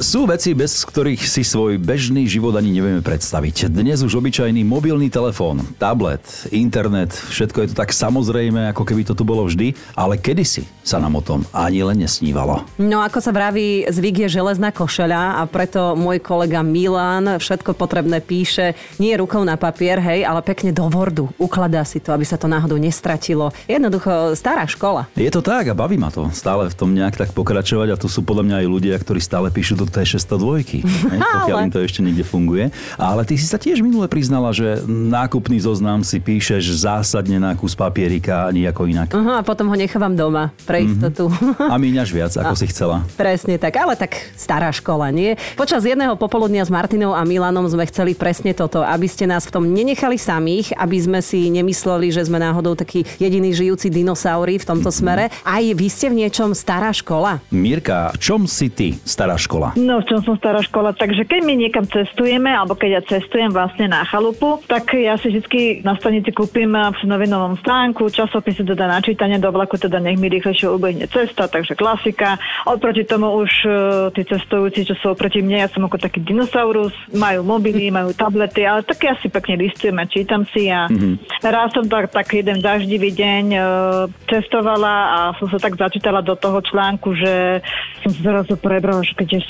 Sú veci, bez ktorých si svoj bežný život ani nevieme predstaviť. Dnes už obyčajný mobilný telefón, tablet, internet, všetko je to tak samozrejme, ako keby to tu bolo vždy, ale kedysi sa nám o tom ani len nesnívalo. No ako sa vraví, zvyk je železná košeľa a preto môj kolega Milan všetko potrebné píše nie rukou na papier, hej, ale pekne do Wordu. Ukladá si to, aby sa to náhodou nestratilo. Jednoducho stará škola. Je to tak a baví ma to stále v tom nejak tak pokračovať a tu sú podľa mňa aj ľudia, ktorí stále píšu do T602, hej, pokiaľ Ale- im to ešte niekde funguje. Ale ty si sa tiež minule priznala, že nákupný zoznam si píšeš zásadne na kus papierika a nejako inak. Aha, a potom ho nechávam doma pre istotu. A míňaš viac, ako si chcela. Presne tak, ale tak stará škola, nie? Počas jedného popoludnia s Martinou a Milanom sme chceli presne toto, aby ste nás v tom nenechali samých, aby sme si nemysleli, že sme náhodou takí jediní žijúci dinosaury v tomto smere. Aj vy ste v niečom stará škola? Mirka, v čom si ty, stará škola? No, v čom som stará škola, takže keď my niekam cestujeme, alebo keď ja cestujem vlastne na chalupu, tak ja si vždy na stanici kúpim v novinovom stánku, časopisy teda na čítanie do vlaku, teda nech mi rýchlejšie ubehne cesta, takže klasika. Oproti tomu už e, tí cestujúci, čo sú oproti mne, ja som ako taký dinosaurus, majú mobily, majú tablety, ale tak ja si pekne listujem a čítam si a raz som tak, tak jeden daždivý deň e, cestovala a som sa tak začítala do toho článku, že som sa zrazu prebrala, že kde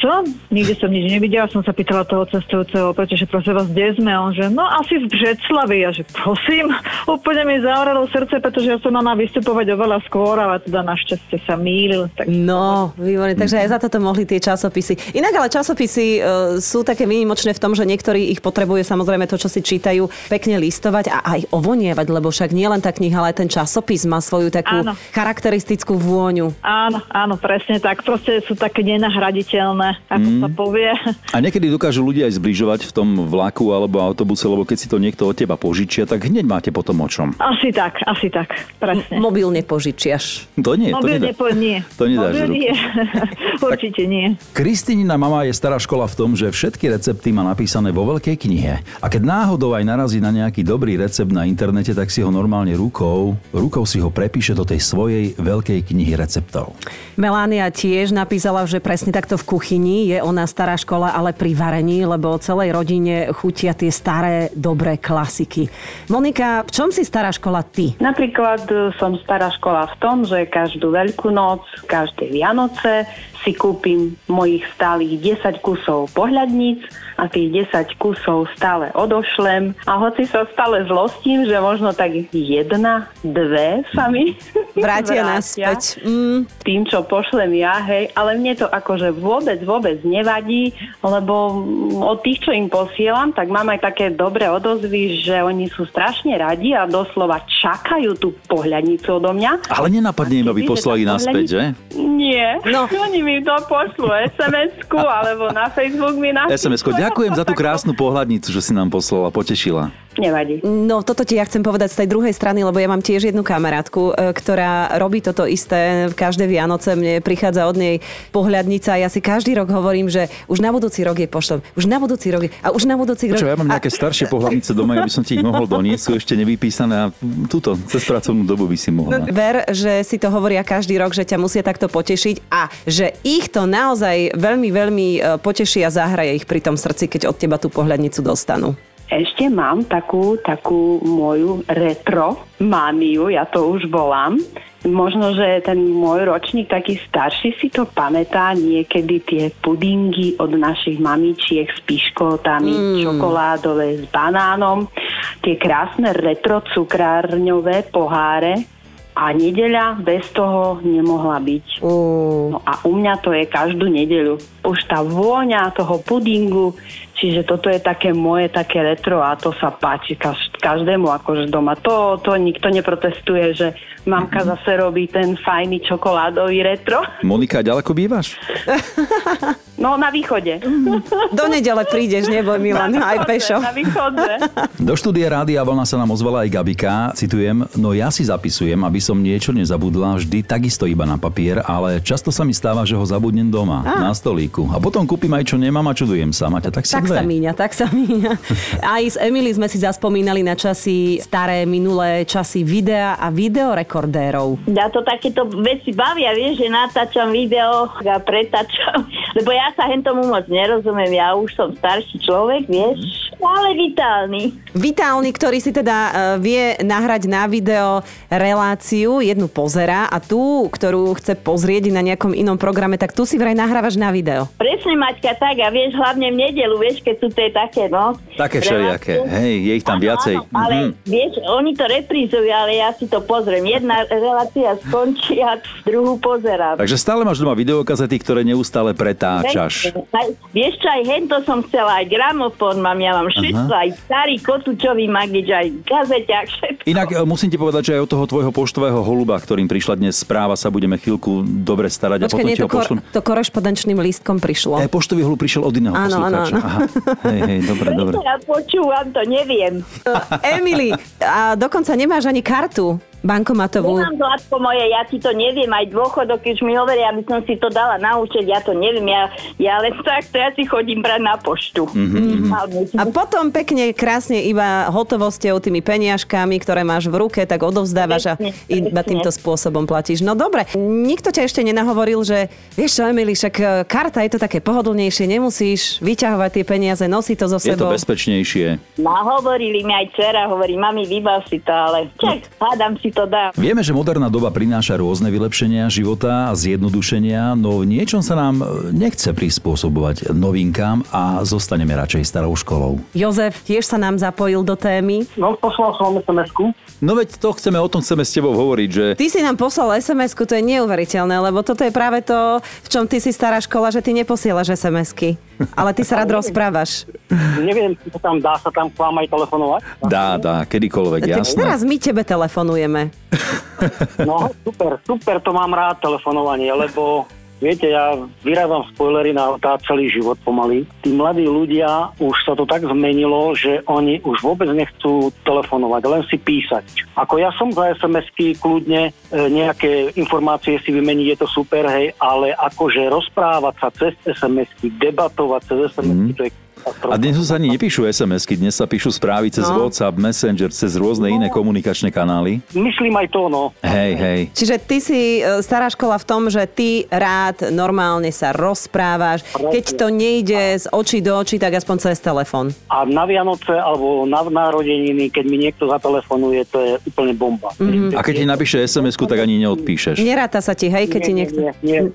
nikde som nič nevidela, som sa pýtala toho cestujúceho, pretože prosím vás, kde sme? A on, že no asi v Břeclavi. A že prosím, úplne mi zaorelo srdce, pretože ja som mala vystupovať oveľa skôr, ale teda našťastie sa mýlil. Tak... No, výborne, takže aj za toto mohli tie časopisy. Inak ale časopisy e, sú také výnimočné v tom, že niektorí ich potrebujú samozrejme to, čo si čítajú, pekne listovať a aj ovonievať, lebo však nie len tá kniha, ale aj ten časopis má svoju takú Áno. charakteristickú vôňu. Áno, áno, presne tak. Proste sú také nenahraditeľné, ako sa povie. A niekedy dokážu ľudia aj zbližovať v tom vlaku alebo autobuse, lebo keď si to niekto od teba požičia, tak hneď máte potom o čom. Asi tak, asi tak, presne. Mobil nepožičiaš. To nie, to nedá. nepo, nie. To nedáš Mobil nie. Určite nie. Kristínina mama je stará škola v tom, že všetky recepty má napísané vo veľkej knihe. A keď náhodou aj narazí na nejaký dobrý recept na internete, tak si ho normálne rukou, rukou si ho prepíše do tej svojej veľkej knihy receptov. Melania tiež napísala, že presne takto v kuchyni je ona stará škola, ale pri varení, lebo celej rodine chutia tie staré, dobré klasiky. Monika, v čom si stará škola ty? Napríklad e, som stará škola v tom, že každú veľkú noc, každé Vianoce si kúpim mojich stálych 10 kusov pohľadníc a tých 10 kusov stále odošlem a hoci sa stále zlostím, že možno tak jedna, dve sa mi Vrátia naspäť. Mm, tým, čo pošlem ja, hej, ale mne to akože vôbec, vôbec nevadí, lebo od tých, čo im posielam, tak mám aj také dobré odozvy, že oni sú strašne radi a doslova čakajú tú pohľadnicu odo mňa. Ale nenapadne im, aby poslali naspäť, že? Nie, No. no. oni mi to pošlú SMS-ku alebo na Facebook mi napíšu. SMS-ko, ďakujem za tú krásnu pohľadnicu, že si nám poslala, potešila. Nevadí. No toto ti ja chcem povedať z tej druhej strany, lebo ja mám tiež jednu kamarátku, e, ktorá robí toto isté v každé Vianoce. Mne prichádza od nej pohľadnica a ja si každý rok hovorím, že už na budúci rok je pošlem. Už na budúci rok je. A už na budúci rok. Čo, ja mám a, nejaké staršie pohľadnice doma, ja by som ti ich mohol doniesť, sú ešte nevypísané a túto, cez pracovnú dobu by si mohla. Ver, že si to hovoria každý rok, že ťa musia takto potešiť a že ich to naozaj veľmi, veľmi e, poteší a zahraje ich pri tom srdci, keď od teba tú pohľadnicu dostanú. Ešte mám takú, takú moju retro mániu, ja to už volám. Možno, že ten môj ročník taký starší si to pamätá niekedy tie pudingy od našich mamičiek s piškotami, mm. čokoládové s banánom, tie krásne retro cukrárňové poháre a nedeľa bez toho nemohla byť. Uh. No a u mňa to je každú nedeľu. Už tá vôňa toho pudingu, čiže toto je také moje, také retro a to sa páči každému akože doma. To, to nikto neprotestuje, že mamka zase robí ten fajný čokoládový retro. Monika, ďaleko bývaš? No na východe. Do nedele prídeš, neboj Milan, aj pešo. Na východe. Do štúdia Rádia Vlna sa nám ozvala aj Gabika. Citujem, no ja si zapisujem, aby som niečo nezabudla vždy takisto iba na papier, ale často sa mi stáva, že ho zabudnem doma, na stolíku. A potom kúpim aj čo nemám a čudujem sa. Maťa, tak Tak sa míňa, tak sa míňa. Aj s Emily sme si zaspomínali na časy staré, minulé časy videa a videorekordérov. Ja to takéto veci bavia, vieš, že natáčam video a pretáčam, lebo ja sa hen tomu moc nerozumiem, ja už som starší človek, vieš, ale vitálny. Vitálny, ktorý si teda uh, vie nahrať na video reláciu, jednu pozera a tú, ktorú chce pozrieť na nejakom inom programe, tak tu si vraj nahrávaš na video. Presne, Maťka, tak a vieš, hlavne v nedelu, vieš, keď sú tie také, no. Také všelijaké. Hej, je ich tam Áno, viacej. Áno, ale Mhm. vieš, oni to reprízujú, ale ja si to pozriem. Jedna relácia skončí a druhú pozerám. Takže stále máš doma videokazety, ktoré neustále pretáčaš. Aj, vieš čo, aj hento som chcela, aj gramofón mám, ja mám všetko, aj starý kotúčový magič, aj gazeťák, všetko. Inak e, musím ti povedať, že aj od toho tvojho poštového holuba, ktorým prišla dnes správa, sa budeme chvíľku dobre starať a Počkaj, potom nie, ti to, ho pošlem. kor- to korešpondenčným lístkom prišlo. Aj poštový holub prišiel od iného Áno, áno, poslucháča. áno. Aha. Hej, hej, dobre, dobre. Ja počúvam, to neviem. Emily, a dokonca nemáš ani kartu bankomatovú. Nemám Zlatko moje, ja ti to neviem, aj dôchodok, keď mi hovoria, aby som si to dala naučiť, ja to neviem, ja, ja len takto, ja si chodím brať na poštu. Mhm, Mm-hmm. A potom pekne, krásne iba hotovosťou, tými peniažkami, ktoré máš v ruke, tak odovzdávaš a iba týmto spôsobom platíš. No dobre, nikto ťa ešte nenahovoril, že vieš čo, Emily, však e, karta je to také pohodlnejšie, nemusíš vyťahovať tie peniaze, nosí to so Je to sebou. bezpečnejšie. Nahovorili mi aj dcera, hovorí, mami, vybav si to, ale čak, hádam si to dám. Vieme, že moderná doba prináša rôzne vylepšenia života a zjednodušenia, no v niečom sa nám nechce prispôsobovať novinkám a zostaneme radšej starou školou. Jozef tiež sa nám zapojil do témy. No, poslal som SMS-ku. No veď to chceme, o tom chceme s tebou hovoriť, že Ty si nám poslal SMS-ku, to je neuveriteľné, lebo toto je práve to, v čom ty si stará škola, že ty neposielaš SMS-ky. Ale ty sa rád rozprávaš. Neviem, či sa tam dá sa tam k vám aj telefonovať. dá, dá, kedykoľvek, Tak jasné. teraz my tebe telefonujeme. No, super, super, to mám rád telefonovanie, lebo viete, ja vyrábam spoilery na tá celý život pomaly. Tí mladí ľudia, už sa to tak zmenilo, že oni už vôbec nechcú telefonovať, len si písať. Ako ja som za SMS-ky kľudne e, nejaké informácie si vymeniť, je to super, hej, ale akože rozprávať sa cez SMS-ky, debatovať cez SMS-ky, to je. A dnes už sa ani nepíšu SMS-ky, dnes sa píšu správy cez No. WhatsApp, Messenger, cez rôzne iné komunikačné kanály. Myslím aj to, no. Hej, hej. Čiže ty si e, stará škola v tom, že ty rád normálne sa rozprávaš. Keď to nejde z očí do očí, tak aspoň cez telefón. A na Vianoce alebo na narodeniny, keď mi niekto zatelefonuje, to je úplne bomba. Mm-hmm. A keď ti napíše SMS-ku, tak ani neodpíšeš. Neráta sa ti, hej, keď ti niekto...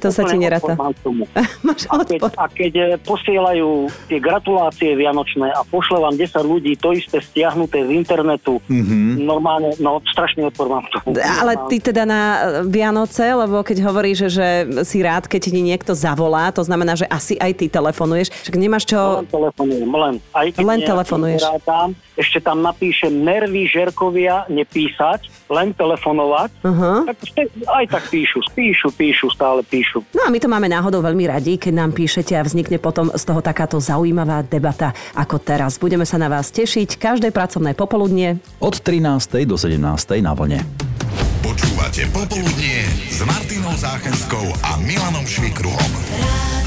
To sa ti neráta. Máš A keď, a keď e, posielajú tie gratulácie vianočné a pošle vám 10 ľudí to isté stiahnuté z internetu, mm-hmm. normálne, no strašný odpor mám tomu. Ale ty teda na e, Vianoce, lebo keď hovoríš, že, že si rád, keď ti niekto zavolá, to znamená, že asi aj ty telefonuješ. Však nemáš čo... Len telefonujem, len. Aj keď Len telefonuješ. Tam, ešte tam napíšem nervy žerkovia nepísať, len telefonovať. Aha. Tak aj tak píšu, píšu, píšu, stále píšu. No a my to máme náhodou veľmi radi, keď nám píšete a vznikne potom z toho takáto zaujímavá debata ako teraz. Budeme sa na vás tešiť každé pracovné popoludnie. Od 13. do 17. na vlne. Počúvate Popoludnie s Martinou Záchenskou a Milanom Švikruhom. Radio